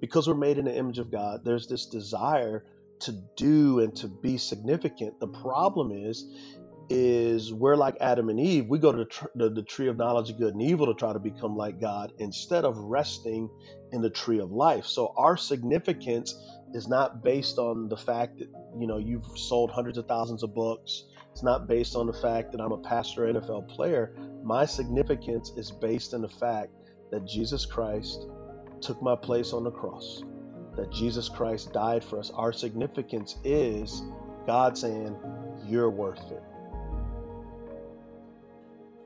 because we're made in the image of God, there's this desire to do and to be significant. The problem is, is we're like Adam and Eve. We go to the, tr- the, the tree of knowledge of good and evil to try to become like God instead of resting in the tree of life. So our significance is not based on the fact that you know you've sold hundreds of thousands of books. It's not based on the fact that I'm a pastor NFL player. My significance is based in the fact that Jesus Christ took my place on the cross, that Jesus Christ died for us. Our significance is God saying, You're worth it.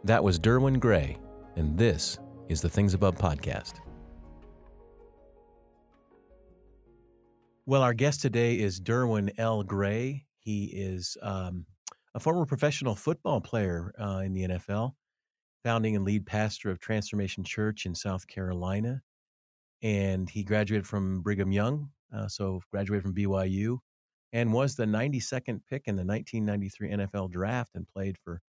That was Derwin Gray, and this is the Things Above podcast. Well, our guest today is Derwin L. Gray. He is um, a former professional football player uh, in the NFL, founding and lead pastor of Transformation Church in South Carolina. And he graduated from Brigham Young, uh, so graduated from BYU, and was the 92nd pick in the 1993 NFL draft and played for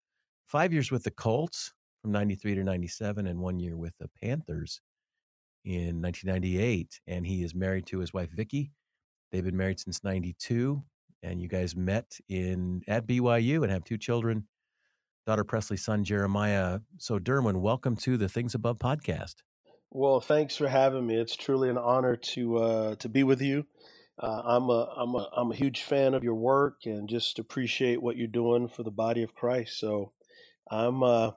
five years with the Colts from 93 to 97 and one year with the Panthers in 1998. And he is married to his wife, Vicky They've been married since 92 and you guys met in at BYU and have two children, daughter Presley, son Jeremiah. So Derwin, welcome to the Things Above podcast. Well, thanks for having me. It's truly an honor to uh, to be with you. Uh, I'm a I'm a I'm a huge fan of your work and just appreciate what you're doing for the body of Christ. So I'm uh,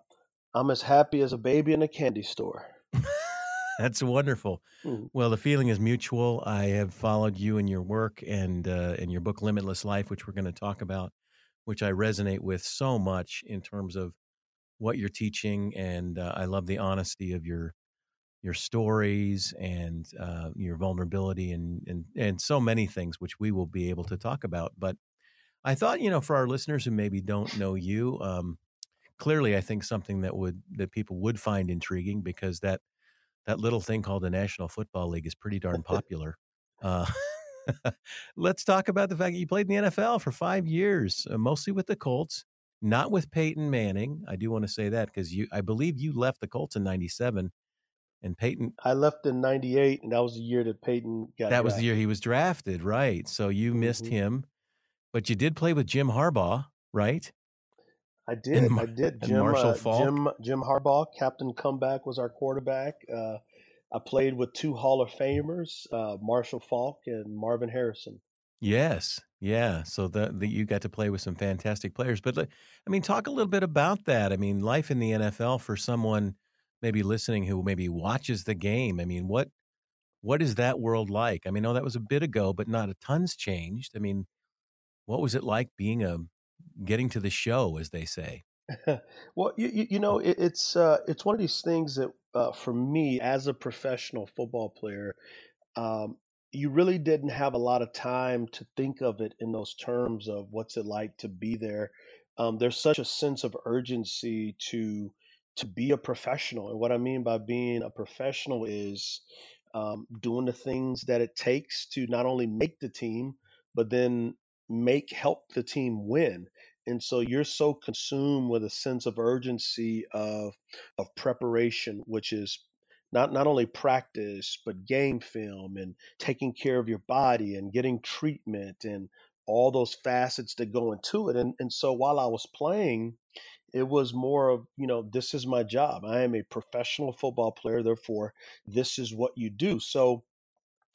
I'm as happy as a baby in a candy store. That's wonderful. Mm. Well, the feeling is mutual. I have followed you and your work and uh, and your book Limitless Life, which we're going to talk about, which I resonate with so much in terms of what you're teaching, and uh, I love the honesty of your your stories and uh, your vulnerability and, and and so many things, which we will be able to talk about. But I thought, you know, for our listeners who maybe don't know you, um, clearly, I think something that would that people would find intriguing because that that little thing called the National Football League is pretty darn popular. Uh, let's talk about the fact that you played in the NFL for five years, uh, mostly with the Colts, not with Peyton Manning. I do want to say that because you, I believe you left the Colts in '97, and Peyton. I left in '98, and that was the year that Peyton got. That drafted. was the year he was drafted, right? So you mm-hmm. missed him, but you did play with Jim Harbaugh, right? I did. I did. Jim, Marshall uh. Jim Jim Harbaugh, Captain Comeback, was our quarterback. Uh, I played with two Hall of Famers, uh, Marshall Faulk and Marvin Harrison. Yes, yeah. So that you got to play with some fantastic players. But I mean, talk a little bit about that. I mean, life in the NFL for someone maybe listening who maybe watches the game. I mean, what what is that world like? I mean, no, that was a bit ago, but not a ton's changed. I mean, what was it like being a getting to the show, as they say? well, you, you know, it, it's uh, it's one of these things that uh, for me as a professional football player, um, you really didn't have a lot of time to think of it in those terms of what's it like to be there. Um, there's such a sense of urgency to to be a professional, and what I mean by being a professional is um, doing the things that it takes to not only make the team, but then make help the team win. And so you're so consumed with a sense of urgency of of preparation which is not not only practice but game film and taking care of your body and getting treatment and all those facets that go into it. And and so while I was playing it was more of you know this is my job I am a professional football player therefore this is what you do so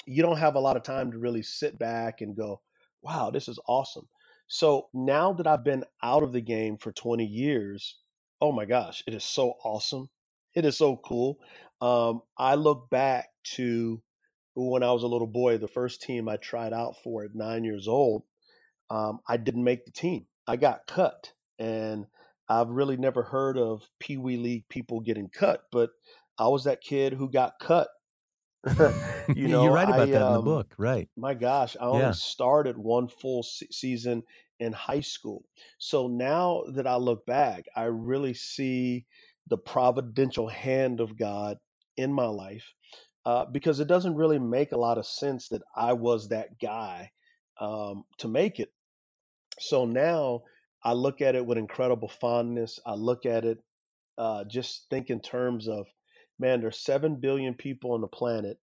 you don't have a lot of time to really sit back and go wow, this is awesome. So now that I've been out of the game for 20 years, oh my gosh, it is so awesome. It is so cool. Um, I look back to when I was a little boy, the first team I tried out for at nine years old, um, I didn't make the team. I got cut. And I've really never heard of Pee Wee League people getting cut, but I was that kid who got cut you know, you write about I, that um, in the um, book, right? My gosh, I only yeah. started one full se- season in high school. So now that I look back, I really see the providential hand of God in my life uh, because it doesn't really make a lot of sense that I was that guy um, to make it. So now I look at it with incredible fondness. I look at it uh, just think in terms of man, there's 7 billion people on the planet,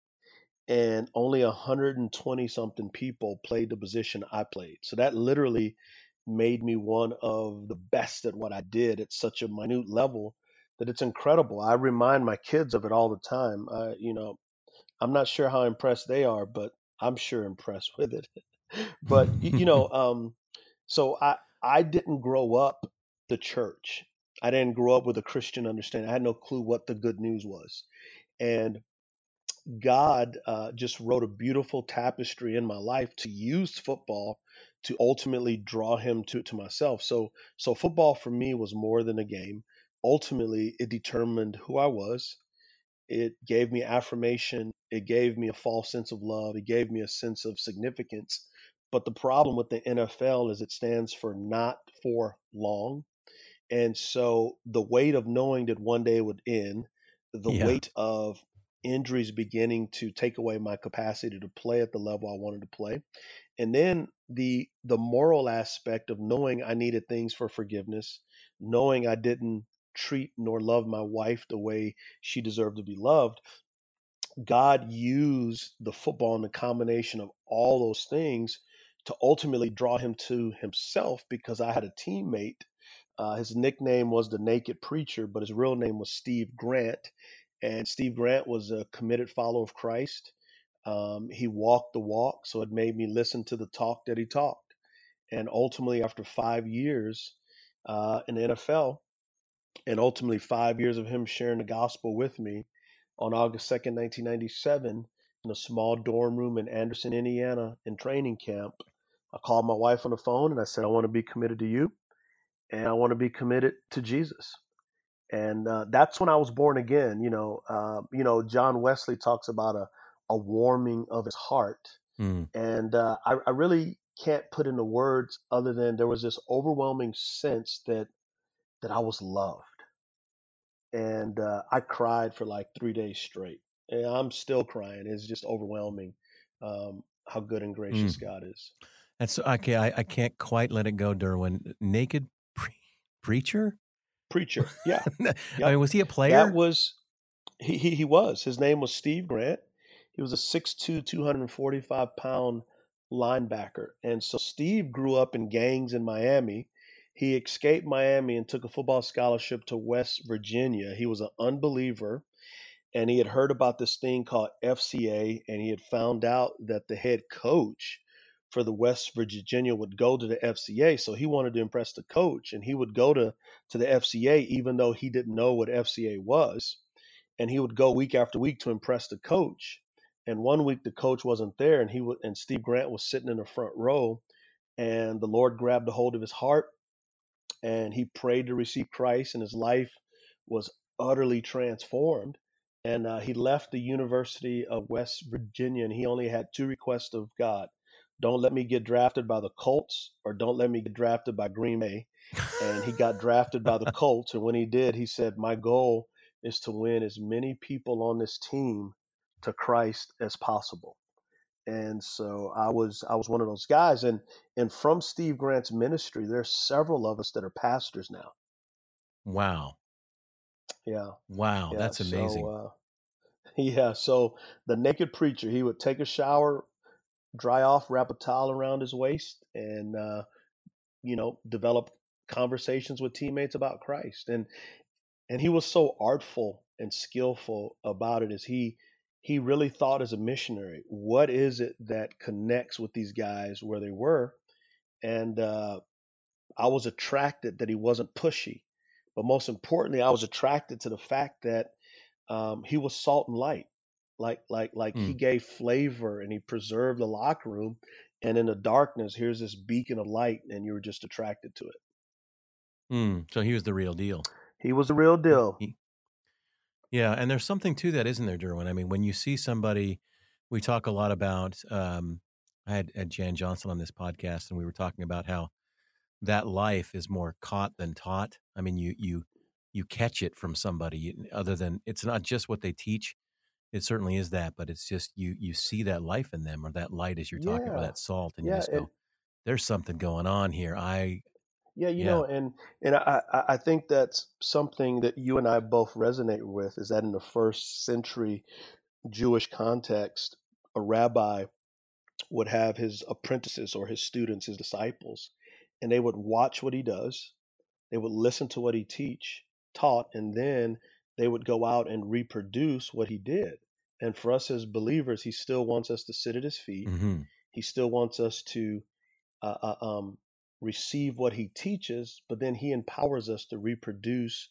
and only 120 something people played the position I played. So that literally made me one of the best at what I did at such a minute level that it's incredible. I remind my kids of it all the time. I, you know, I'm not sure how impressed they are, but I'm sure impressed with it. but you know, um, so I I didn't grow up the church. I didn't grow up with a Christian understanding. I had no clue what the good news was, and God uh, just wrote a beautiful tapestry in my life to use football to ultimately draw him to to myself. So so football for me was more than a game. Ultimately, it determined who I was. It gave me affirmation. It gave me a false sense of love. It gave me a sense of significance. But the problem with the NFL is it stands for not for long. And so the weight of knowing that one day it would end, the Yeah. weight of injuries beginning to take away my capacity to play at the level I wanted to play, and then the the moral aspect of knowing I needed things for forgiveness, knowing I didn't treat nor love my wife the way she deserved to be loved. God used the football and the combination of all those things to ultimately draw him to himself because I had a teammate. Uh, his nickname was the Naked Preacher, but his real name was Steve Grant. And Steve Grant was a committed follower of Christ. Um, he walked the walk, so it made me listen to the talk that he talked. And ultimately, after five years uh, in the NFL, and ultimately five years of him sharing the gospel with me, on August 2nd, 1997, in a small dorm room in Anderson, Indiana, in training camp, I called my wife on the phone and I said, I want to be committed to you and I want to be committed to Jesus. And uh, that's when I was born again. You know, uh, you know, John Wesley talks about a, a warming of his heart. Mm. And uh, I, I really can't put into words other than there was this overwhelming sense that that I was loved and uh, I cried for like three days straight. And I'm still crying. It's just overwhelming um, how good and gracious Mm. God is. That's okay. I, I can't quite let it go, Derwin. Naked pre- preacher? Preacher, yeah, I mean, was he a That player? was he, he. He was. His name was Steve Grant. He was a 6'2", 245 pound linebacker, and so Steve grew up in gangs in Miami. He escaped Miami and took a football scholarship to West Virginia. He was an unbeliever. and he had heard about this thing called FCA, and he had found out that the head coach for the West Virginia would go to the FCA. So he wanted to impress the coach, and he would go to to the FCA even though he didn't know what FCA was, and he would go week after week to impress the coach. And one week the coach wasn't there, and he would, and Steve Grant was sitting in the front row, and the Lord grabbed a hold of his heart, and he prayed to receive Christ, and his life was utterly transformed. And uh, he left the University of West Virginia, and he only had two requests of God: "Don't let me get drafted by the Colts, or don't let me get drafted by Green Bay." And he got drafted by the Colts, and when he did, he said, "My goal is to win as many people on this team to Christ as possible." And so I was I was one of those guys, and and from Steve Grant's ministry, there's several of us that are pastors now. wow. Yeah, Wow. yeah. That's amazing. So uh, yeah, so the naked preacher, he would take a shower, dry off, wrap a towel around his waist, and uh, you know, develop conversations with teammates about Christ. And and he was so artful and skillful about it as he he really thought as a missionary, what is it that connects with these guys where they were? And uh, I was attracted that he wasn't pushy, but most importantly, I was attracted to the fact that um, he was salt and light. Like like like he Mm. gave flavor and he preserved the locker room. And in the darkness, here's this beacon of light, and you were just attracted to it. Mm. So he was the real deal. He was the real deal. he, yeah. And there's something to that, isn't there, Derwin? I mean, when you see somebody, we talk a lot about, um, I had, had Jan Johnson on this podcast, and we were talking about how that life is more caught than taught. I mean, you, you, you catch it from somebody other than it's not just what they teach. It certainly is that, but it's just you, you see that life in them or that light as you're talking about Yeah, that salt and you just go, there's something going on here. I, yeah, you yeah. know, and and I I think that's something that you and I both resonate with is that in the first century Jewish context, a rabbi would have his apprentices or his students, his disciples, and they would watch what he does. They would listen to what he teach, taught, and then they would go out and reproduce what he did. And for us as believers, he still wants us to sit at his feet. Mm-hmm. He still wants us to uh, uh, um, receive what he teaches, but then he empowers us to reproduce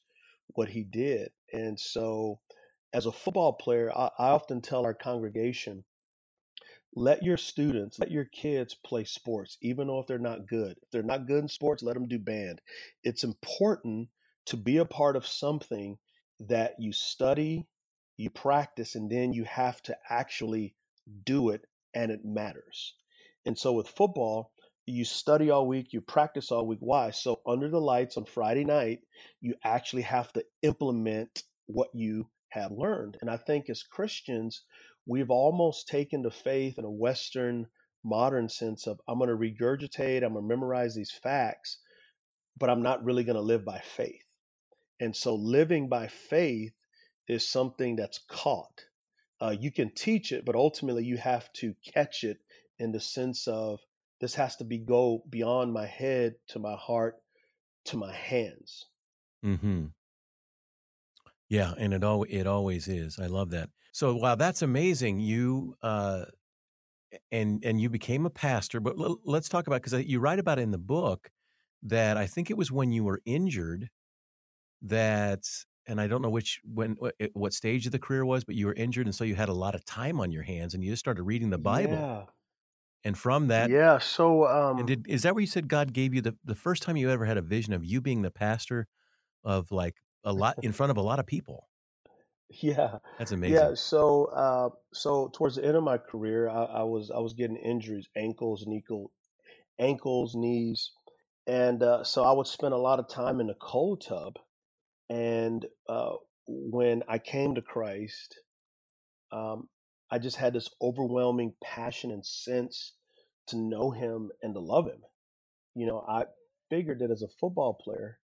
what he did. And so, as a football player, I, I often tell our congregation let your students, let your kids play sports, even though if they're not good. If they're not good in sports, let them do band. It's important to be a part of something that you study, you practice, and then you have to actually do it and it matters. And so with football, you study all week, you practice all week. Why? So under the lights on Friday night, you actually have to implement what you have learned. And I think as Christians, we've almost taken the faith in a Western modern sense of I'm going to regurgitate, I'm going to memorize these facts, but I'm not really going to live by faith. And so living by faith is something that's caught. Uh, you can teach it, but ultimately you have to catch it in the sense of this has to be go beyond my head to my heart to my hands. Hmm. Yeah, and it al it always is. I love that. So wow, that's amazing. You uh, and and you became a pastor. But l- let's talk about because you write about in the book that I think it was when you were injured that and I don't know which when what stage of the career was, but you were injured, and so you had a lot of time on your hands, and you just started reading the Bible. Yeah. And from that, Yeah. So um, and did is that where you said God gave you the the first time you ever had a vision of you being the pastor of like a lot in front of a lot of people? yeah. That's amazing. Yeah, so uh so towards the end of my career, I, I was I was getting injuries, ankles, ankle, ankles, knees, and uh, so I would spend a lot of time in the cold tub. And uh, when I came to Christ, um, I just had this overwhelming passion and sense to know Him and to love Him. You know, I figured that as a football player,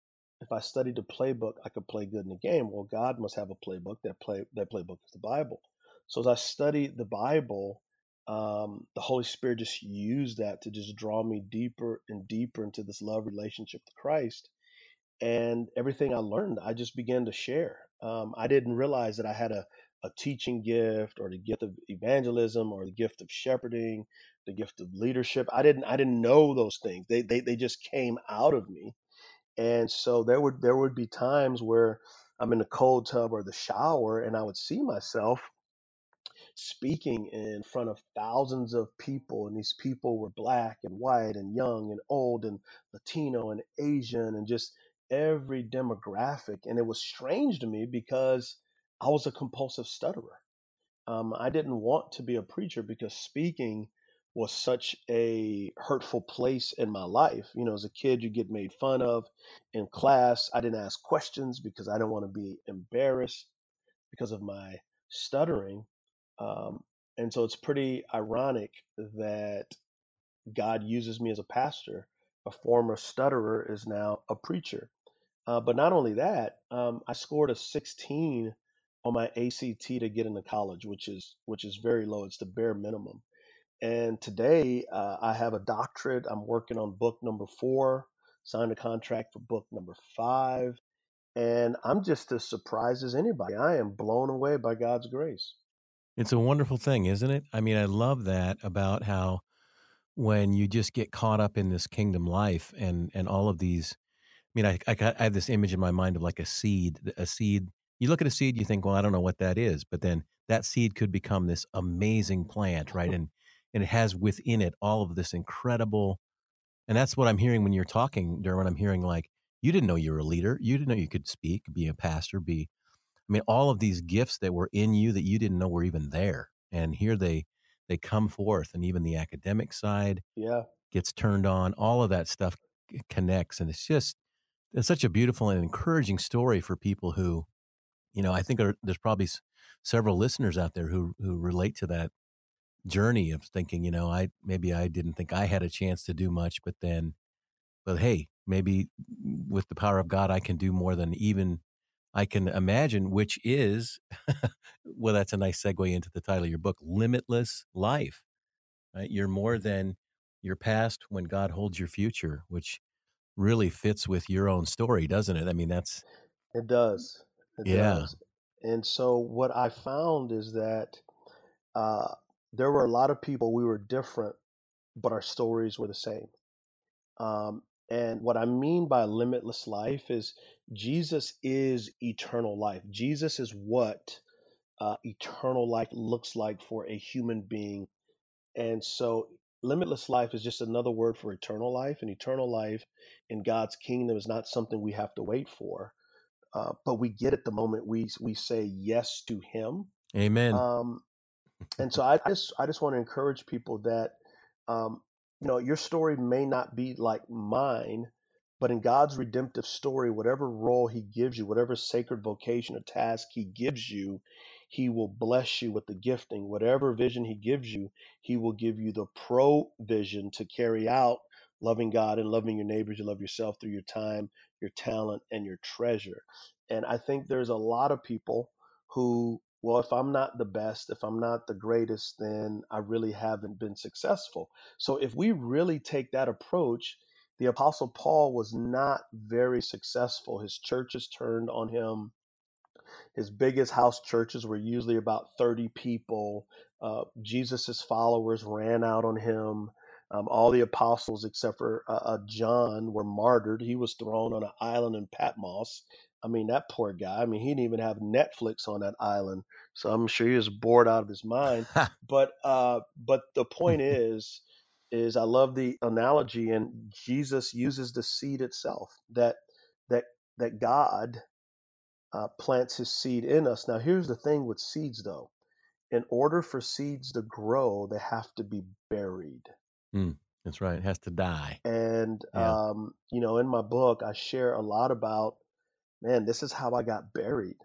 if I studied the playbook, I could play good in the game. Well, God must have a playbook. That play that playbook is the Bible. So as I studied the Bible, um, the Holy Spirit just used that to just draw me deeper and deeper into this love relationship with Christ. And everything I learned, I just began to share. Um, I didn't realize that I had a, a teaching gift or the gift of evangelism or the gift of shepherding, the gift of leadership. I didn't I didn't know those things. They they, they just came out of me and so there would there would be times where I'm in the cold tub or the shower and I would see myself speaking in front of thousands of people and these people were black and white and young and old and Latino and Asian and just every demographic and it was strange to me because I was a compulsive stutterer. Um, I didn't want to be a preacher because speaking was such a hurtful place in my life. You know, as a kid, you get made fun of in class. I didn't ask questions because I didn't want to be embarrassed because of my stuttering. Um, and so it's pretty ironic that God uses me as a pastor. A former stutterer is now a preacher. Uh, but not only that, um, I scored a 16 on my ACT to get into college, which is which is very low. It's the bare minimum. And today uh, I have a doctorate. I'm working on book number four, signed a contract for book number five. And I'm just as surprised as anybody. I am blown away by God's grace. It's a wonderful thing, isn't it? I mean, I love that about how when you just get caught up in this kingdom life and and all of these. I mean, I I, got, I have this image in my mind of like a seed. A seed. You look at a seed, you think, well, I don't know what that is, but then that seed could become this amazing plant, right? Uh-huh. And and it has within it all of this incredible and that's what i'm hearing when you're talking derwin i'm hearing like you didn't know you were a leader you didn't know you could speak be a pastor be i mean all of these gifts that were in you that you didn't know were even there and here they they come forth and even the academic side Yeah. gets turned on all of that stuff connects and it's just it's such a beautiful and encouraging story for people who you know i think are, there's probably s- several listeners out there who who relate to that journey of thinking, you know, I maybe I didn't think I had a chance to do much, but then, but hey, maybe with the power of God, I can do more than even I can imagine, which is, well, that's a nice segue into the title of your book, Limitless Life. Right? You're more than your past when God holds your future, which really fits with your own story, doesn't it? I mean, that's It does. It yeah, does. And so what I found is that uh, there were a lot of people we were different, but our stories were the same. Um, and what I mean by limitless life is Jesus is eternal life. Jesus is what uh, eternal life looks like for a human being. And so, limitless life is just another word for eternal life. And eternal life in God's kingdom is not something we have to wait for, uh, but we get it the moment we we say yes to Him. Amen. Um, and so, I just I just want to encourage people that um, you know your story may not be like mine, but in God's redemptive story, whatever role He gives you, whatever sacred vocation or task He gives you, He will bless you with the gifting. Whatever vision He gives you, He will give you the provision to carry out loving God and loving your neighbors. You love yourself through your time, your talent, and your treasure. And I think there's a lot of people who, well, if I'm not the best, if I'm not the greatest, then I really haven't been successful. So if we really take that approach, the Apostle Paul was not very successful. His churches turned on him. His biggest house churches were usually about 30 people. Uh, Jesus' followers ran out on him. Um, all the apostles, except for uh, uh, John, were martyred. He was thrown on an island in Patmos. I mean, that poor guy. I mean, he didn't even have Netflix on that island, so I'm sure he was bored out of his mind. but uh, but the point is, is I love the analogy, and Jesus uses the seed itself that that that God uh, plants His seed in us. Now, here's the thing with seeds, though. In order for seeds to grow, they have to be buried. Mm, that's right. It has to die. And Yeah. um, you know, in my book, I share a lot about, man, this is how I got buried.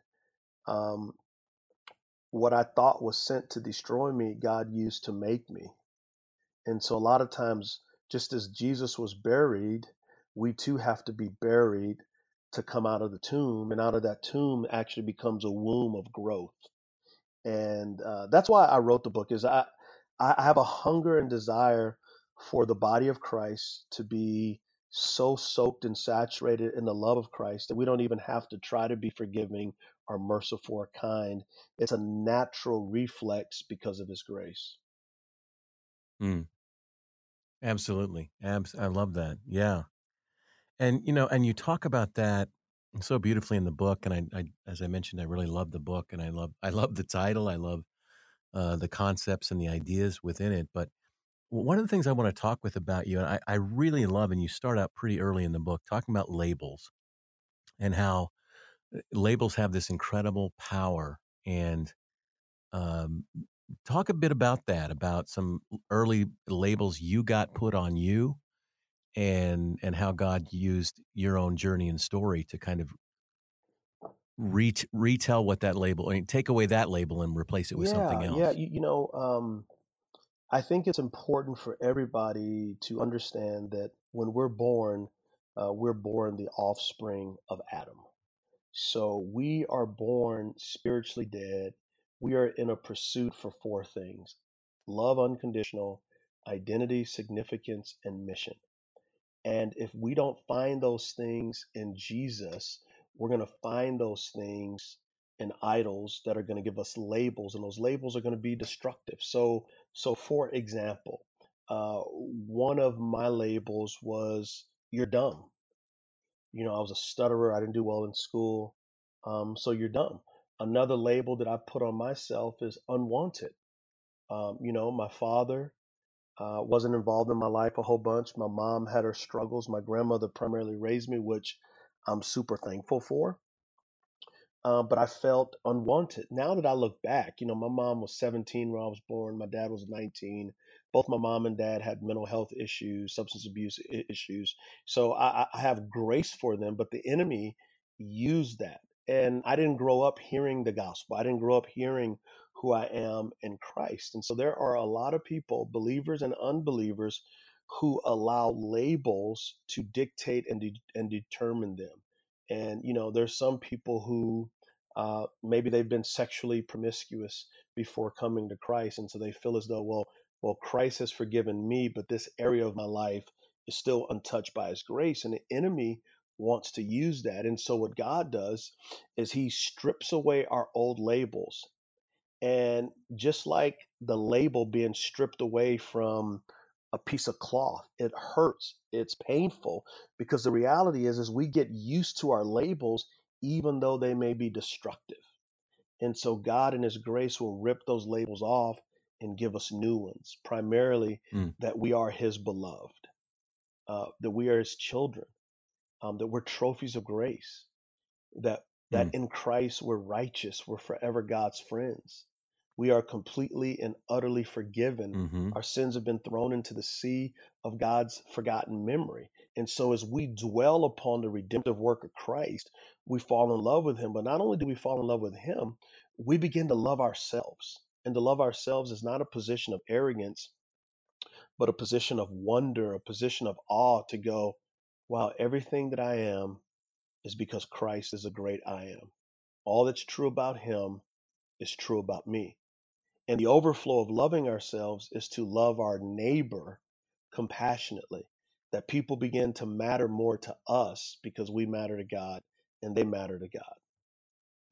Um, what I thought was sent to destroy me, God used to make me. And so a lot of times, just as Jesus was buried, we too have to be buried to come out of the tomb. And out of that tomb actually becomes a womb of growth. And uh, that's why I wrote the book is I, I have a hunger and desire for the body of Christ to be so soaked and saturated in the love of Christ that we don't even have to try to be forgiving or merciful or kind. It's a natural reflex because of his grace. Mm, absolutely. Abs- I love that. Yeah. And, you know, and you talk about that so beautifully in the book. And I, I as I mentioned, I really love the book and I love, I love the title. I love uh, the concepts and the ideas within it. But one of the things I want to talk with about you, and I, I really love, and you start out pretty early in the book talking about labels and how uh, labels have this incredible power. And um, talk a bit about that, about some early labels you got put on you, and and how God used your own journey and story to kind of ret- retell what that label, I mean, take away that label and replace it with something else. yeah. You, you know, um, I think it's important for everybody to understand that when we're born, uh, we're born the offspring of Adam. So we are born spiritually dead. We are in a pursuit for four things love unconditional, identity, significance, and mission. And if we don't find those things in Jesus, we're going to find those things in idols that are going to give us labels, and those labels are going to be destructive. So, so for example, uh, one of my labels was "you're dumb." You know, I was a stutterer. I didn't do well in school, um, so you're dumb. Another label that I put on myself is unwanted. Um, you know, my father uh, wasn't involved in my life a whole bunch. My mom had her struggles. My grandmother primarily raised me, which I'm super thankful for. Uh, but I felt unwanted. Now that I look back, you know, my mom was 17 when I was born. My dad was 19. Both my mom and dad had mental health issues, substance abuse issues. So I, I I have grace for them, but the enemy used that. And I didn't grow up hearing the gospel. I didn't grow up hearing who I am in Christ. And so there are a lot of people, believers and unbelievers, who allow labels to dictate and, de- and determine them. And you know, there's some people who uh, maybe they've been sexually promiscuous before coming to Christ, and so they feel as though, well, well, Christ has forgiven me, but this area of my life is still untouched by His grace, and the enemy wants to use that. And so, what God does is He strips away our old labels, and just like the label being stripped away from a piece of cloth. It hurts. It's painful because the reality is is we get used to our labels even though they may be destructive. And so God in his grace will rip those labels off and give us new ones, primarily Mm. that we are his beloved, uh, that we are his children, um, that we're trophies of grace, that that Mm. in Christ we're righteous, we're forever God's friends. We are completely and utterly forgiven hmm our sins have been thrown into the sea of God's forgotten memory. And so, as we dwell upon the redemptive work of Christ, we fall in love with Him. But not only do we fall in love with Him, we begin to love ourselves. And to love ourselves is not a position of arrogance, but a position of wonder, a position of awe to go, wow, everything that I am is because Christ is a great I am. All that's true about Him is true about me. And the overflow of loving ourselves is to love our neighbor compassionately, that people begin to matter more to us because we matter to God and they matter to God.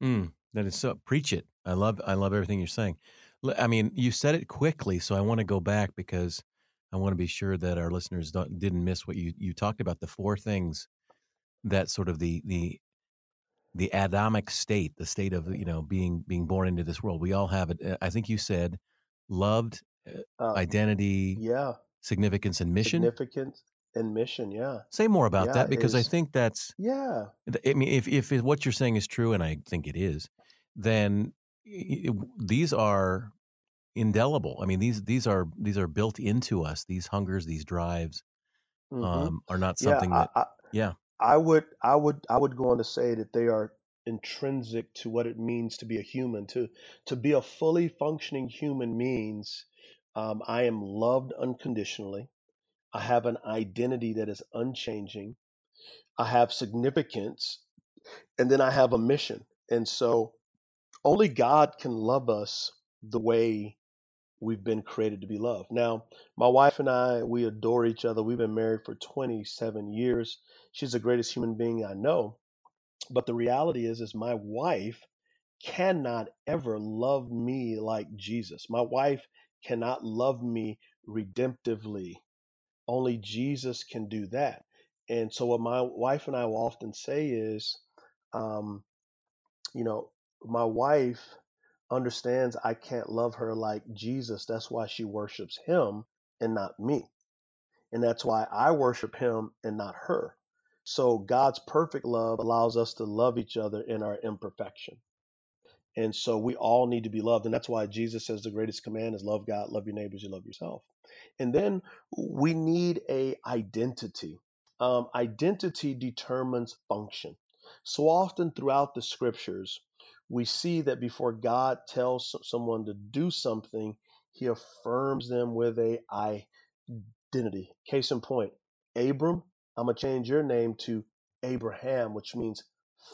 Mm. That is so. Preach it. I love. I love everything you're saying. I mean, you said it quickly, so I want to go back because I want to be sure that our listeners didn't miss what you you talked about. The four things that sort of the the the Adamic state, the state of you know being being born into this world. We all have it. Uh, I think you said loved, uh, Uh, identity, yeah, significance, and mission. significance and mission. Yeah, Say more about yeah, that because I think that's. yeah, I mean, if if what you're saying is true, and I think it is, then i- i- these are indelible. I mean, these these are these are built into us. These hungers, these drives, hmm um, are not yeah. something I, that. I Yeah. I would I would I would go on to say that they are intrinsic to what it means to be a human. To to be a fully functioning human means um, I am loved unconditionally. I have an identity that is unchanging. I have significance, and then I have a mission. And so only God can love us the way we've been created to be loved. Now, my wife and I, we adore each other. We've been married for 27 years. She's the greatest human being I know. But the reality is is my wife cannot ever love me like Jesus. My wife cannot love me redemptively. Only Jesus can do that. And so what my wife and I will often say is um, you know, my wife understands I can't love her like Jesus. That's why she worships him and not me. And that's why I worship him and not her. So God's perfect love allows us to love each other in our imperfection. And so we all need to be loved. And that's why Jesus says the greatest command is love God, love your neighbors, you love yourself. And then we need a identity. Um, identity determines function. So often throughout the scriptures, we see that before God tells someone to do something, he affirms them with a identity. Case in point, Abram, I'm going to change your name to Abraham, which means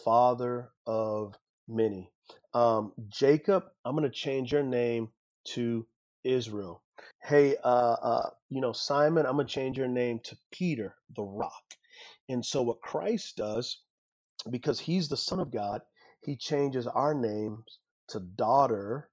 father of many. Um, Jacob, I'm going to change your name to Israel. Hey, uh, uh, you know, Simon, I'm going to change your name to Peter, the rock. And so, what Christ does, because he's the Son of God, he changes our names to daughter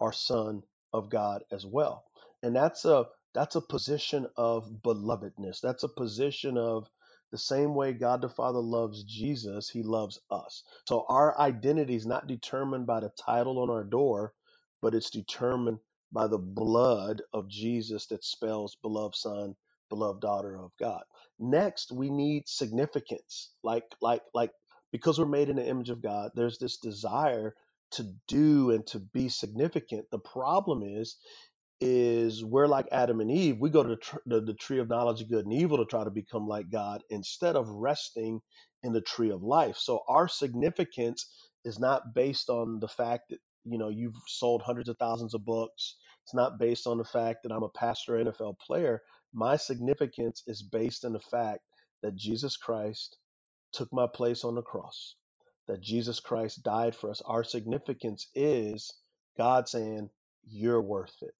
or son of God as well. And that's a that's a position of belovedness. That's a position of the same way God the Father loves Jesus, he loves us. So our identity is not determined by the title on our door, but it's determined by the blood of Jesus that spells beloved son, beloved daughter of God. Next, we need significance. Like like like because we're made in the image of God, there's this desire to do and to be significant. The problem is, is we're like Adam and Eve. We go to the, tr- the, the tree of knowledge of good and evil to try to become like God instead of resting in the tree of life. So our significance is not based on the fact that you know you've sold hundreds of thousands of books. It's not based on the fact that I'm a pastor, NFL player. My significance is based on the fact that Jesus Christ took my place on the cross, that Jesus Christ died for us. Our significance is God saying, You're worth it.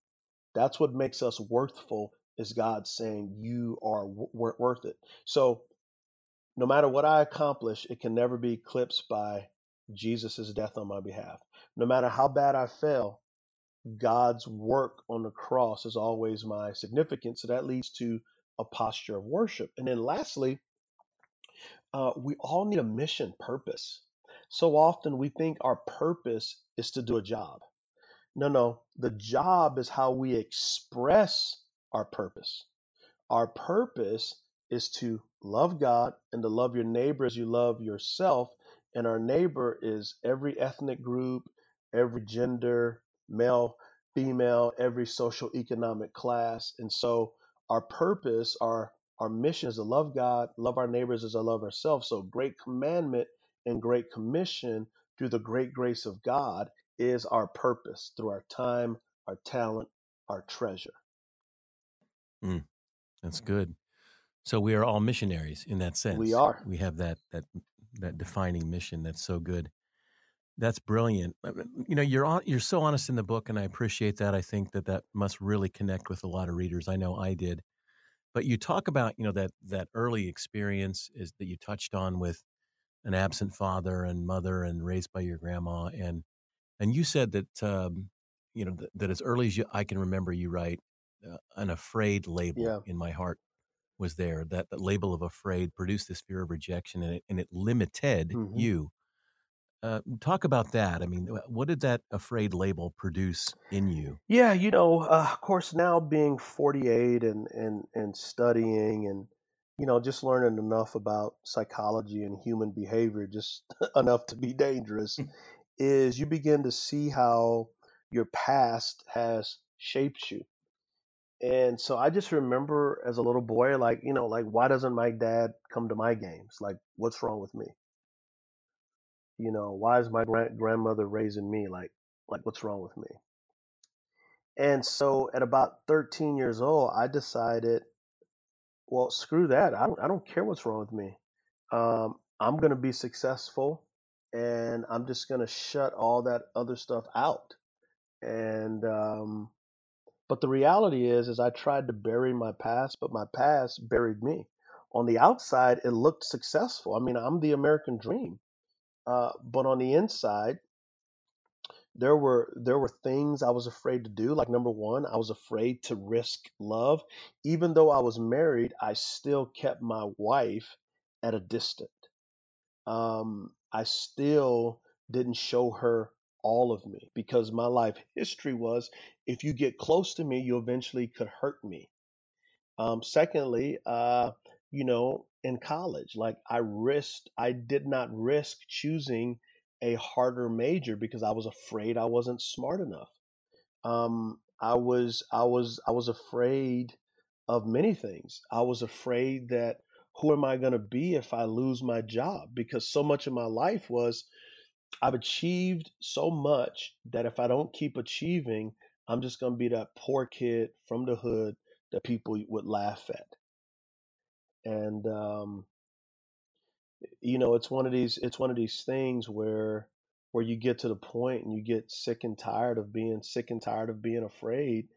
That's what makes us worthful, is God saying, You are w- worth it. So, no matter what I accomplish, it can never be eclipsed by Jesus' death on my behalf. No matter how bad I fail, God's work on the cross is always my significance. So that leads to a posture of worship. And then lastly, uh, we all need a mission purpose. So often we think our purpose is to do a job. No, no, the job is how we express our purpose. Our purpose is to love God and to love your neighbor as you love yourself. And our neighbor is every ethnic group, every gender, male, female, every social economic class. And so our purpose, our our mission is to love God, love our neighbors as I love ourselves. So great commandment and great commission through the great grace of God is our purpose through our time, our talent, our treasure. Mm, that's good. So we are all missionaries in that sense. We are. We have that that that defining mission. That's so good. That's brilliant. Uh, uh, you know, you're on, you're so honest in the book, and I appreciate that. I think that that must really connect with a lot of readers. I know I did. But you talk about you know that that early experience is that you touched on with an absent father and mother and raised by your grandma, and and you said that um, you know that, that, as early as you, I can remember, you write uh, an afraid label yeah. in my heart was there. That the label of afraid produced this fear of rejection, and it and it limited mm-hmm. you uh, talk about that. I mean, what did that afraid label produce in you? Yeah, you know, uh, of course, now being 48 and, and, and studying and, you know, just learning enough about psychology and human behavior, just enough to be dangerous, mm. is you begin to see how your past has shaped you. And so I just remember as a little boy, like, you know, like, why doesn't my dad come to my games? Like, what's wrong with me? You know, why is my grand- grandmother raising me? Like, like what's wrong with me? And so at about 13 years old, I decided, well, screw that. I don't, I don't care what's wrong with me. Um, I'm going to be successful and I'm just going to shut all that other stuff out. And, um, but the reality is, is I tried to bury my past, but my past buried me. On the outside, it looked successful. I mean, I'm the American dream. Uh, but on the inside, there were there were things I was afraid to do. Like number one, I was afraid to risk love. Even though I was married, I still kept my wife at a distance. Um, I still didn't show her all of me because my life history was if you get close to me, you eventually could hurt me. Um, secondly, uh, you know, in college. Like I risked, I did not risk choosing a harder major because I was afraid I wasn't smart enough. Um, I was, I was, I was afraid of many things. I was afraid that who am I going to be if I lose my job? Because so much of my life was I've achieved so much that if I don't keep achieving, I'm just going to be that poor kid from the hood that people would laugh at and um, you know it's one of these it's one of these things where where you get to the point and you get sick and tired of being sick and tired of being afraid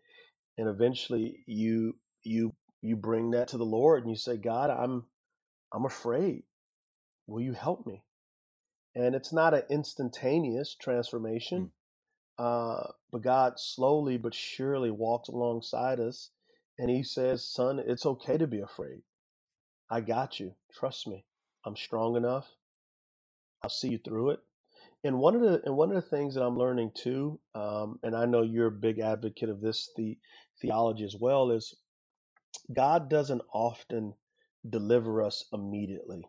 and eventually you you you bring that to the lord and you say god i'm i'm afraid. Will you help me? And it's not an instantaneous transformation mm. uh, but god slowly but surely walks alongside us and he says son it's okay to be afraid I got you. Trust me. I'm strong enough. I'll see you through it. And one of the and one of the things that I'm learning too, um, and I know you're a big advocate of this the theology as well, is God doesn't often deliver us immediately.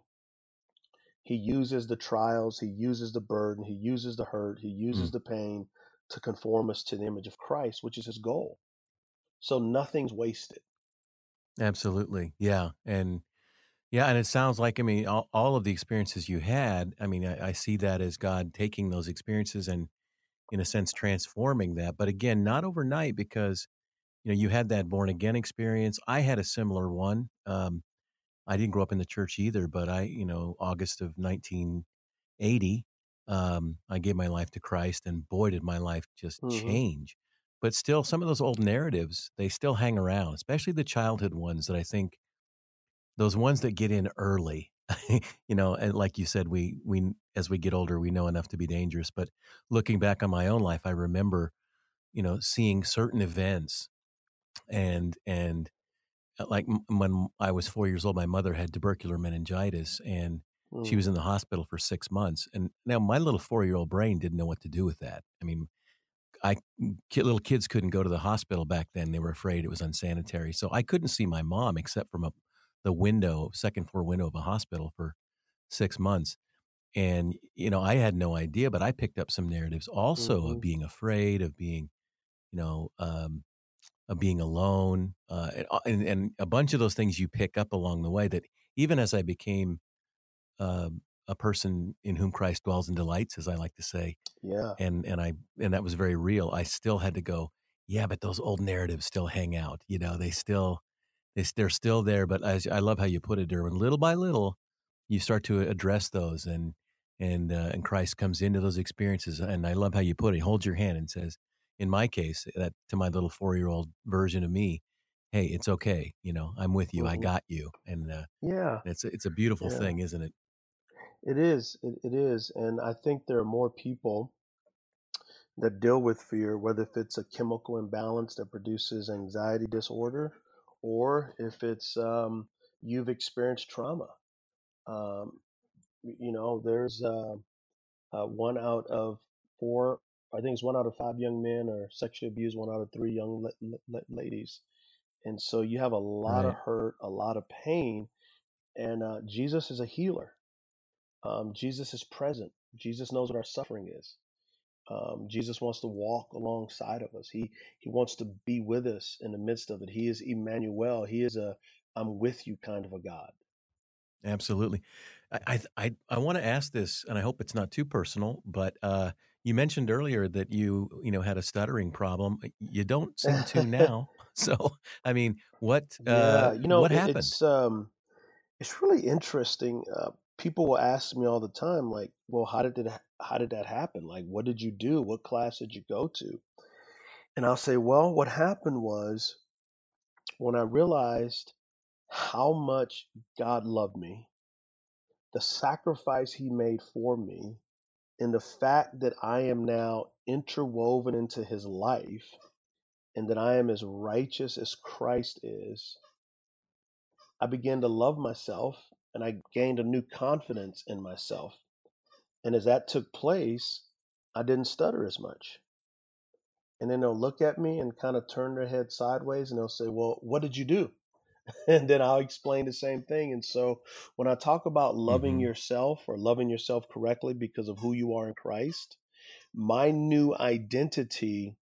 He uses the trials, he uses the burden, he uses the hurt, he uses mm. the pain to conform us to the image of Christ, which is his goal. So nothing's wasted. Absolutely. Yeah. And yeah, and it sounds like I mean all, all of the experiences you had. I mean, I, I see that as God taking those experiences and, in a sense, transforming that. But again, not overnight because you know you had that born again experience. I had a similar one. Um, I didn't grow up in the church either, but I, you know, August of 1980, um, I gave my life to Christ, and boy, did my life just hmm change. But still, some of those old narratives, they still hang around, especially the childhood ones that I think those ones that get in early. you know, and like you said, we we as we get older, we know enough to be dangerous. But looking back on my own life, I remember, you know, seeing certain events and and uh, like when I was four years old, my mother had tubercular meningitis and she Mm, was in the hospital for six months. And now my little four year old brain didn't know what to do with that. I mean, I little kids couldn't go to the hospital back then; they were afraid it was unsanitary. So I couldn't see my mom except from a, the window, second floor window of a hospital for six months. And you know, I had no idea, but I picked up some narratives also of hmm being afraid, of being, you know, um, of being alone, uh, and, uh, and and a bunch of those things you pick up along the way. That even as I became um, a person in whom Christ dwells and delights, as I like to say, Yeah. and and I and that was very real. I still had to go, yeah, but those old narratives still hang out. You know, they still they're still there. But as, I love how you put it, Derwin. Little by little, you start to address those, and and uh, and Christ comes into those experiences. And I love how you put it. He holds your hand and says, in my case, that to my little four year old version of me, hey, it's okay. You know, I'm with you. I hmm got you. And uh, Yeah. it's a- it's a beautiful Yeah. thing, isn't it? It is. It, it is. And I think there are more people that deal with fear, whether if it's a chemical imbalance that produces anxiety disorder, or if it's um, you've experienced trauma. Um, you know, there's uh, uh, one out of four, I think it's one out of five young men are sexually abused, one out of three young la- la- la- ladies. And so you have a lot of hurt, a lot of pain, and uh, Jesus is a healer. Um, Jesus is present. Jesus knows what our suffering is. Um, Jesus wants to walk alongside of us. He he wants to be with us in the midst of it. He is Emmanuel. He is a I'm with you kind of a God. Absolutely. I I I, I want to ask this, and I hope it's not too personal, but uh, you mentioned earlier that you you know had a stuttering problem. You don't seem to now. So, I mean, what uh, yeah, you know what happened? it's um it's really interesting. Uh, people will ask me all the time, like, well, how did it how did that happen? Like, what did you do? What class did you go to? And I'll say, well, what happened was when I realized how much God loved me, the sacrifice He made for me, and the fact that I am now interwoven into his life and that I am as righteous as Christ is, I began to love myself and I gained a new confidence in myself. And as that took place, I didn't stutter as much. And then they'll look at me and kind of turn their head sideways and they'll say, Well, what did you do? And then I'll explain the same thing. And so when I talk about loving hmm yourself or loving yourself correctly because of who you are in Christ, my new identity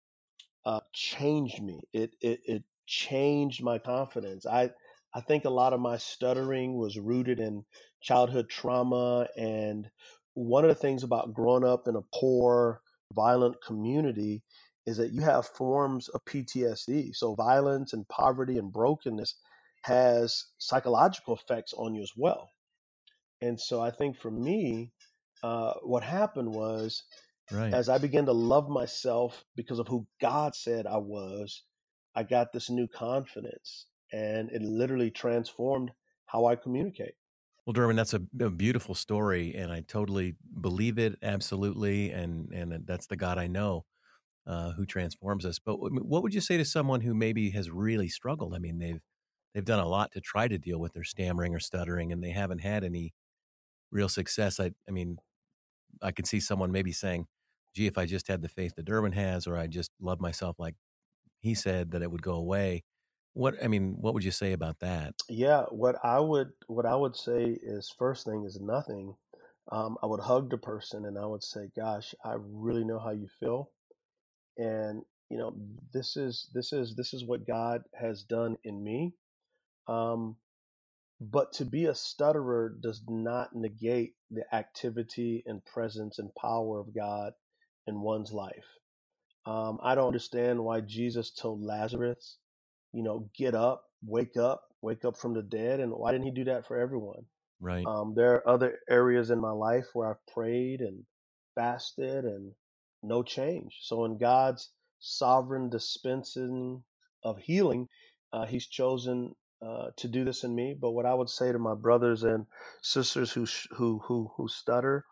uh, changed me. It, it it changed my confidence. I I think a lot of my stuttering was rooted in childhood trauma, and one of the things about growing up in a poor, violent community is that you have forms of PTSD. So violence and poverty and brokenness has psychological effects on you as well. And so I think for me, uh, what happened was Right. as I began to love myself because of who God said I was, I got this new confidence and it literally transformed how I communicate. Well, Derwin, that's a, a beautiful story, and I totally believe it absolutely, and and that's the God I know uh, who transforms us. But what would you say to someone who maybe has really struggled? I mean, they've they've done a lot to try to deal with their stammering or stuttering, and they haven't had any real success. I I mean, I could see someone maybe saying, "Gee, if I just had the faith that Derwin has, or I just love myself like he said, that it would go away." What I mean, what would you say about that? Yeah, what I would what I would say is first thing is nothing. Um, I would hug the person and I would say, "Gosh, I really know how you feel, and you know this is this is this is what God has done in me." Um, But to be a stutterer does not negate the activity and presence and power of God in one's life. Um, I don't understand why Jesus told Lazarus, you know, get up, wake up. wake up from the dead, and why didn't He do that for everyone? Right. Um, there are other areas in my life where I've prayed and fasted and no change. So in God's sovereign dispensing of healing, uh, He's chosen uh, to do this in me. But what I would say to my brothers and sisters who who who who stutter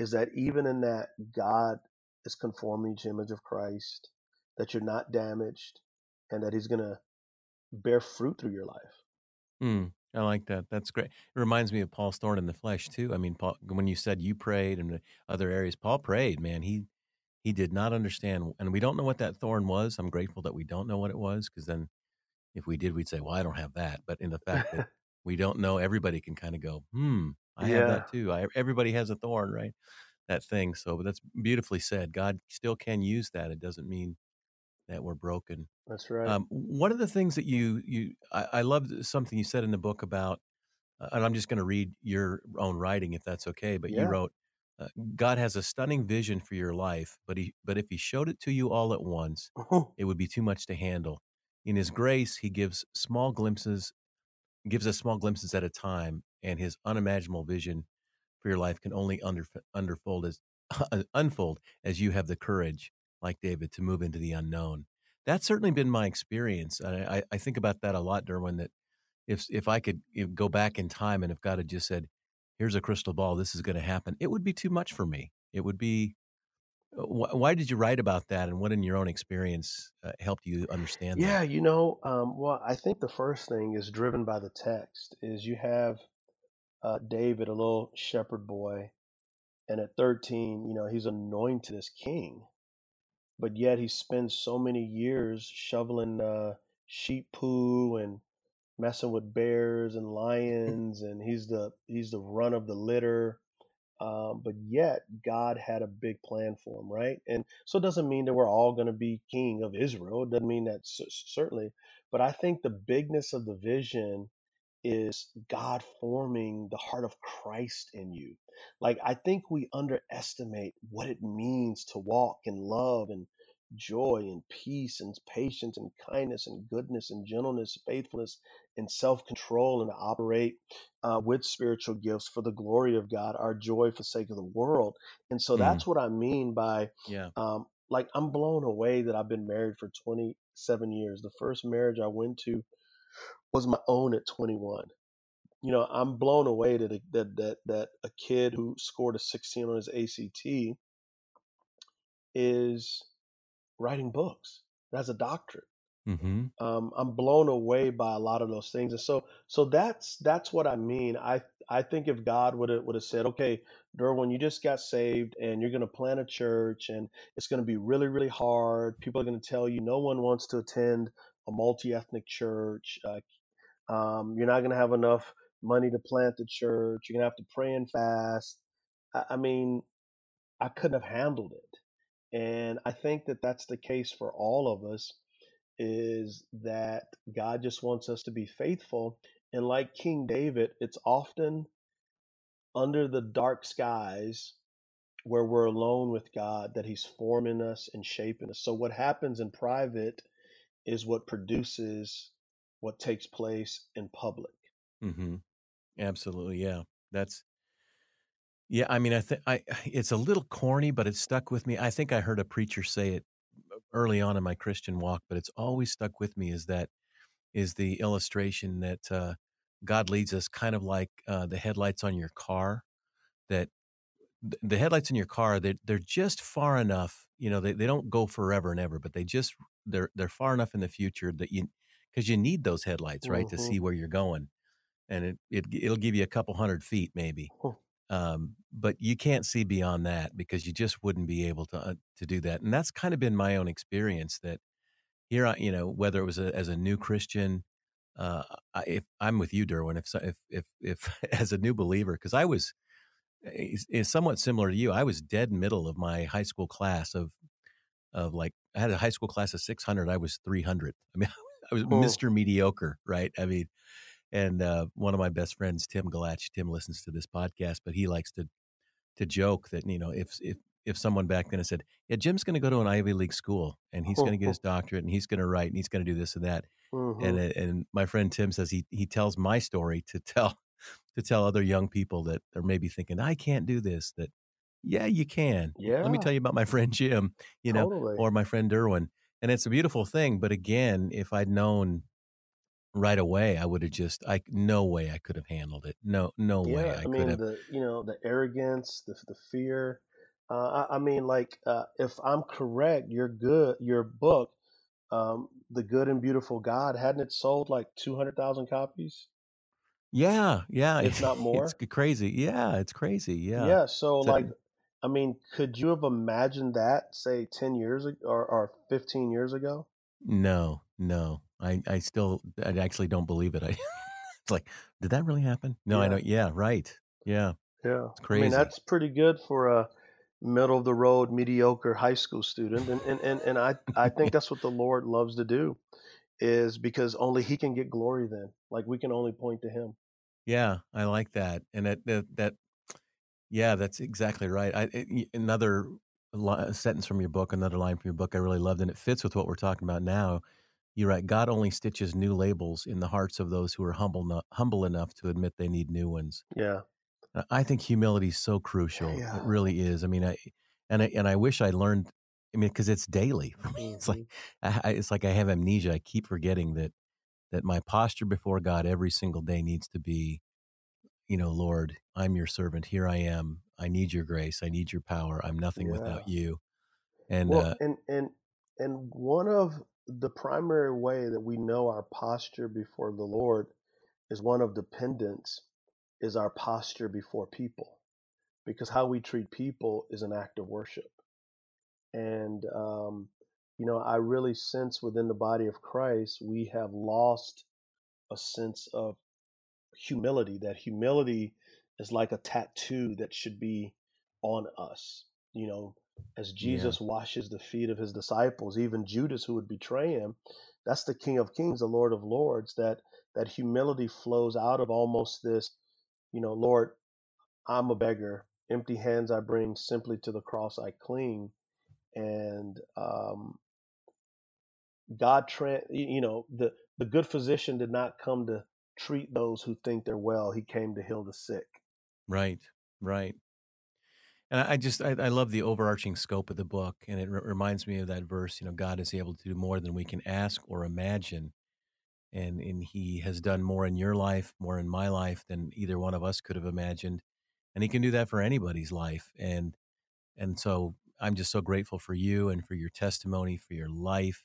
is that even in that, God is conforming to the image of Christ. That you're not damaged, and that He's gonna bear fruit through your life. Mm, I like that. That's great. It reminds me of Paul's thorn in the flesh too. I mean, Paul, when you said you prayed and other areas, Paul prayed. Man, he he did not understand, and we don't know what that thorn was. I'm grateful that we don't know what it was, because then, if we did, we'd say, "Well, I don't have that." But in the fact that we don't know, everybody can kind of go, "Hmm, I have that too." I, everybody has a thorn, right? That thing. So but that's beautifully said. God still can use that. It doesn't mean that we're broken. that's right. Um, one of the things that you you I, I loved something you said in the book about, uh, and I'm just going to read your own writing if that's okay. But you wrote, uh, God has a stunning vision for your life, but he but if he showed it to you all at once, it would be too much to handle. In his grace, he gives small glimpses, gives us small glimpses at a time, and his unimaginable vision for your life can only under, underfold as unfold as you have the courage, like David, to move into the unknown. That's certainly been my experience. I, I, I think about that a lot, Derwin. That if if I could know, go back in time and if God had just said, "Here's a crystal ball, this is going to happen," it would be too much for me. It would be. wh- Why did you write about that, and what in your own experience uh, helped you understand that? Yeah, you know, um, well, I think the first thing is driven by the text. Is you have uh, David, a little shepherd boy, and at 13, you know, he's anointed as king, but yet he spends so many years shoveling uh, sheep poo and messing with bears and lions, and he's the he's the run of the litter. Um, but yet God had a big plan for him, right? And so it doesn't mean that we're all going to be king of Israel. It doesn't mean that cer- certainly, but I think the bigness of the vision is God forming the heart of Christ in you. Like, I think we underestimate what it means to walk in love and joy and peace and patience and kindness and goodness and gentleness, faithfulness and self control, and operate uh, with spiritual gifts for the glory of God, our joy for the sake of the world. And so Mm, that's what I mean by, yeah. um, like, I'm blown away that I've been married for 27 years. The first marriage I went to was my own at 21 you know, I'm blown away that a, that that that a kid who scored a 16 on his ACT is writing books. That's a doctorate. Mm-hmm. Um, I'm blown away by a lot of those things, and so so that's that's what I mean. I I think if God would have would have said, okay, Derwin, you just got saved, and you're going to plant a church, and it's going to be really really hard. People are going to tell you no one wants to attend a multi ethnic church. Uh, um, you're not going to have enough money to plant the church. You're going to have to pray and fast. I, I mean, I couldn't have handled it. And I think that that's the case for all of us is that God just wants us to be faithful. And like King David, it's often under the dark skies where we're alone with God that he's forming us and shaping us. So what happens in private is what produces what takes place in public. Mm-hmm. Absolutely. Yeah. That's yeah. I mean, I think I it's a little corny, but it stuck with me. I think I heard a preacher say it early on in my Christian walk, but it's always stuck with me. Is that is the illustration that uh, God leads us kind of like uh, the headlights on your car. That the headlights in your car they're they're just far enough. You know, they, they don't go forever and ever, but they just they're they're far enough in the future that you because you need those headlights right to hmm see where you're going, and it, it it'll give you a couple hundred feet maybe. Um, but you can't see beyond that because you just wouldn't be able to uh, to do that. And that's kind of been my own experience. That here, I, you know, whether it was a, as a new Christian, uh, I, if I'm with you, Derwin, if if if, if as a new believer, because I was is, is somewhat similar to you. I was dead middle of my high school class of of like I had a high school class of 600. I was 300. I mean, I was Hmm. Mr. Mediocre, right? I mean, and uh, one of my best friends, Tim Galach, Tim listens to this podcast, but he likes to to joke that you know if if if someone back then had said, "Yeah, Jim's going to go to an Ivy League school and he's going to get his doctorate and he's going to write and he's going to do this and that," hmm and and my friend Tim says he he tells my story to tell to tell other young people that are maybe thinking I can't do this that yeah you can. Yeah. Let me tell you about my friend Jim, you know, totally. or my friend Derwin, and it's a beautiful thing. But again, if I'd known right away, I would have just I no way I could have handled it. No no way Yeah, I I could mean have. the you know the arrogance, the the fear. Uh, I, I mean, like uh, if I'm correct, your good your book, um, "The Good and Beautiful God," hadn't it sold like two hundred thousand copies, Yeah, yeah, if not it's more? c- crazy. Yeah, it's crazy. Yeah. Yeah. So So like, I mean, could you have imagined that, say, ten years ago or, or fifteen years ago? no, no. I I still I actually don't believe it. I it's like, did that really happen? No, I Yeah. don't. Yeah, right. Yeah, Yeah. it's I mean, that's pretty good for a middle of the road, mediocre high school student, and and and, and I I think that's what the Lord loves to do. is because only he can get glory then. Like we can only point to him. Yeah, I like that. And that that, that yeah, that's exactly right. I it, another li- sentence from your book, another line from your book I really loved and it fits with what we're talking about now. You write, God only stitches new labels in the hearts of those who are humble humble enough to admit they need new ones. Yeah. I think humility is so crucial. It Yeah. really is. I mean, I and I and I wish I learned. I mean, because it's daily for me. It's like hmm I, I- it's like I have amnesia. I keep forgetting that that my posture before God every single day needs to be, you know, Lord, I'm your servant. Here I am. I need your grace. I need your power. I'm nothing Yeah. without you. And Well, uh, and and and one of the primary way that we know our posture before the Lord is one of dependence is our posture before people because how we treat people is an act of worship. And um, you know, I really sense within the body of Christ we have lost a sense of humility that humility is like a tattoo that should be on us you know as yeah, jesus washes the feet of his disciples even judas who would betray him that's the king of kings the lord of lords that that humility flows out of almost this you know lord i'm a beggar. Empty hands i bring simply to the cross i cling. And um god tra- you know the the good physician did not come to treat those who think they're well he came to heal the sick right, right. And I just I, I love the overarching scope of the book, and it re- reminds me of that verse. You know, God is able to do more than we can ask or imagine, and and He has done more in your life, more in my life than either one of us could have imagined, and He can do that for anybody's life. And and so I'm just so grateful for you and for your testimony, for your life,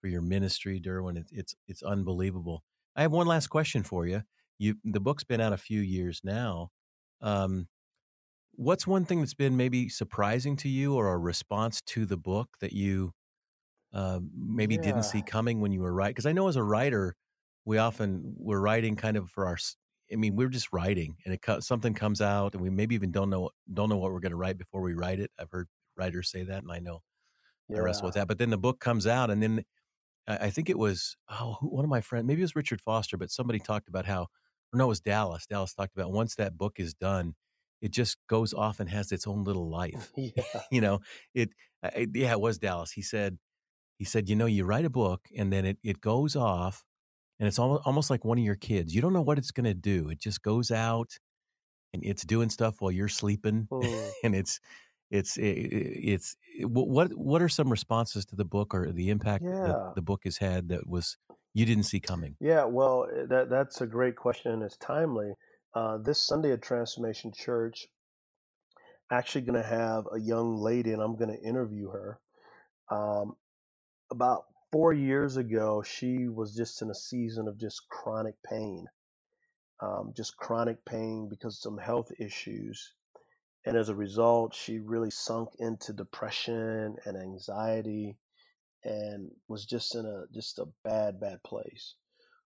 for your ministry, Derwin. It's it's it's unbelievable. I have one last question for you. You the book's been out a few years now. Um, what's one thing that's been maybe surprising to you, or a response to the book that you uh, maybe didn't see coming when you were writing? Because I know as a writer, we often we're writing kind of for our. I mean, we're just writing, and it something comes out, and we maybe even don't know don't know what we're going to write before we write it. I've heard writers say that, and I know I wrestle yeah with that. But then the book comes out, and then I think it was oh one of my friends, maybe it was Richard Foster, but somebody talked about how, or no, it was Dallas. Dallas talked about once that book is done, it just goes off and has its own little life. yeah you know, it, I, I- yeah, it was Dallas. He said, he said, you know, you write a book and then it it goes off, and it's almost almost like one of your kids. You don't know what it's going to do. It just goes out and it's doing stuff while you're sleeping, Hmm. and it's it's i- i- it's wh- what what are some responses to the book or the impact that yeah. the book has had that was you didn't see coming? yeah well eh, that that's a great question and it's timely. Uh, this sunday at transformation church actually going to have a young lady and i'm going to interview her. Um, about four years ago she was just in a season of just chronic pain. Um, just chronic pain because of some health issues and as a result she really sunk into depression and anxiety and was just in a just a bad bad place.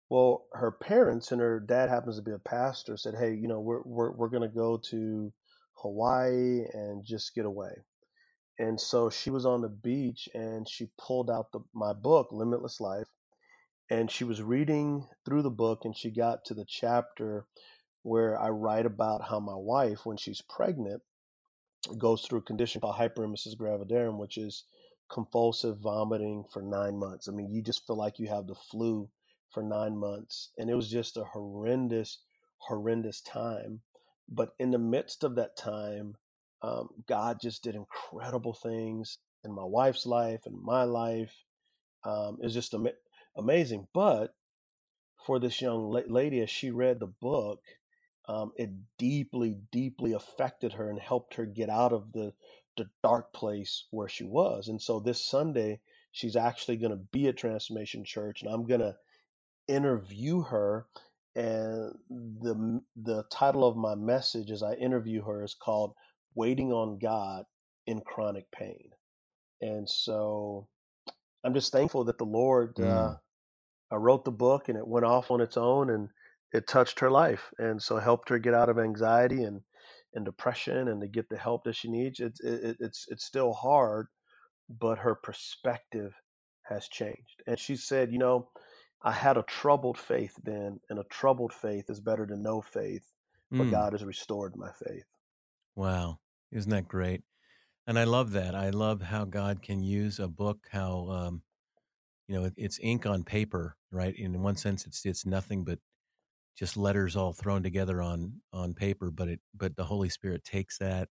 Well her parents and her dad happens to be a pastor said hey you know we're we're, we're going to go to hawaii and just get away. And so she was on the beach and she pulled out the, my book limitless life and she was reading through the book and she got to the chapter where i write about how my wife when she's pregnant goes through a condition called hyperemesis gravidarum, which is compulsive vomiting for nine months. I mean, you just feel like you have the flu for nine months. And it was just a horrendous, horrendous time. But in the midst of that time, um, God just did incredible things in my wife's life and my life. Um, it's just am- amazing. But for this young la- lady, as she read the book, um, it deeply, deeply affected her and helped her get out of the the dark place where she was. And so this Sunday, she's actually going to be at Transformation Church, and I'm going to interview her. And the the title of my message as I interview her is called "Waiting on God in Chronic Pain." And so I'm just thankful that the Lord uh, Mm. I wrote the book and it went off on its own and it touched her life and so helped her get out of anxiety and, and depression and to get the help that she needs. It's it, it's it's still hard, but her perspective has changed. And she said, you know, I had a troubled faith then, and a troubled faith is better than no faith, but Mm. God has restored my faith. Wow. Isn't that great? And I love that. I love how God can use a book, how um, you know, it, it's ink on paper, right? In one sense it's it's nothing but just letters all thrown together on on paper, but it but the Holy Spirit takes that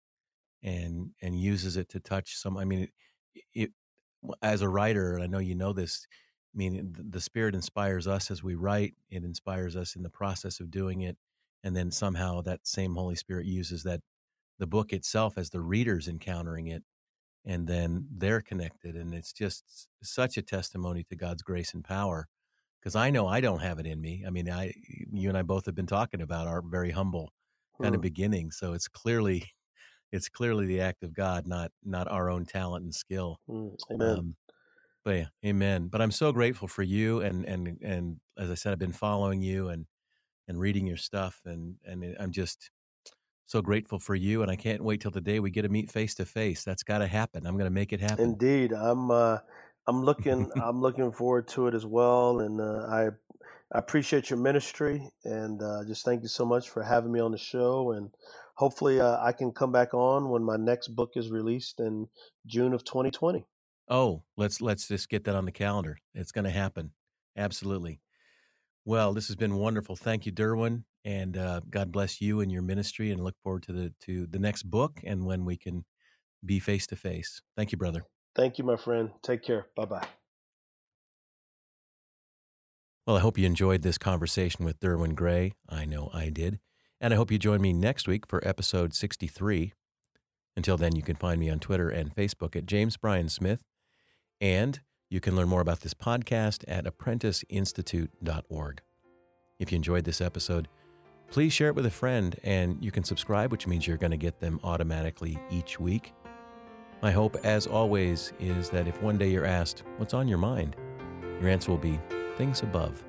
and and uses it to touch some I mean it, it as a writer, and I know you know this, I mean the, the Spirit inspires us as we write, it inspires us in the process of doing it, and then somehow that same Holy Spirit uses that the book itself as the readers encountering it and then they're connected and it's just such a testimony to god's grace and power because i know i don't have it in me i mean i you and i both have been talking about our very humble kind Hmm. of beginning so it's clearly it's clearly the act of god not not our own talent and skill Hmm. Amen. um but yeah amen but i'm so grateful for you and and and as i said i've been following you and and reading your stuff and and i'm just so grateful for you and i can't wait till the day we get to meet face to face that's got to happen i'm going to make it happen Indeed, I'm uh, I'm looking I'm looking forward to it as well, and uh, I I appreciate your ministry, and uh, just thank you so much for having me on the show, and hopefully uh, I can come back on when my next book is released in June of 2020. oh let's let's just get that on the calendar. It's going to happen. Absolutely. Well this has been wonderful. Thank you derwin and uh, god bless you and your ministry and look forward to the to the next book and when we can be face to face. Thank you brother Thank you, my friend. Take care. Bye bye. Well, I hope you enjoyed this conversation with Derwin Gray. I know I did. And I hope you join me next week for episode 63. Until then, you can find me on Twitter and Facebook at James Bryan Smith. And you can learn more about this podcast at apprenticeinstitute.org. If you enjoyed this episode, please share it with a friend and you can subscribe, which means you're going to get them automatically each week. My hope, as always, is that if one day you're asked, What's on your mind? your answer will be things above.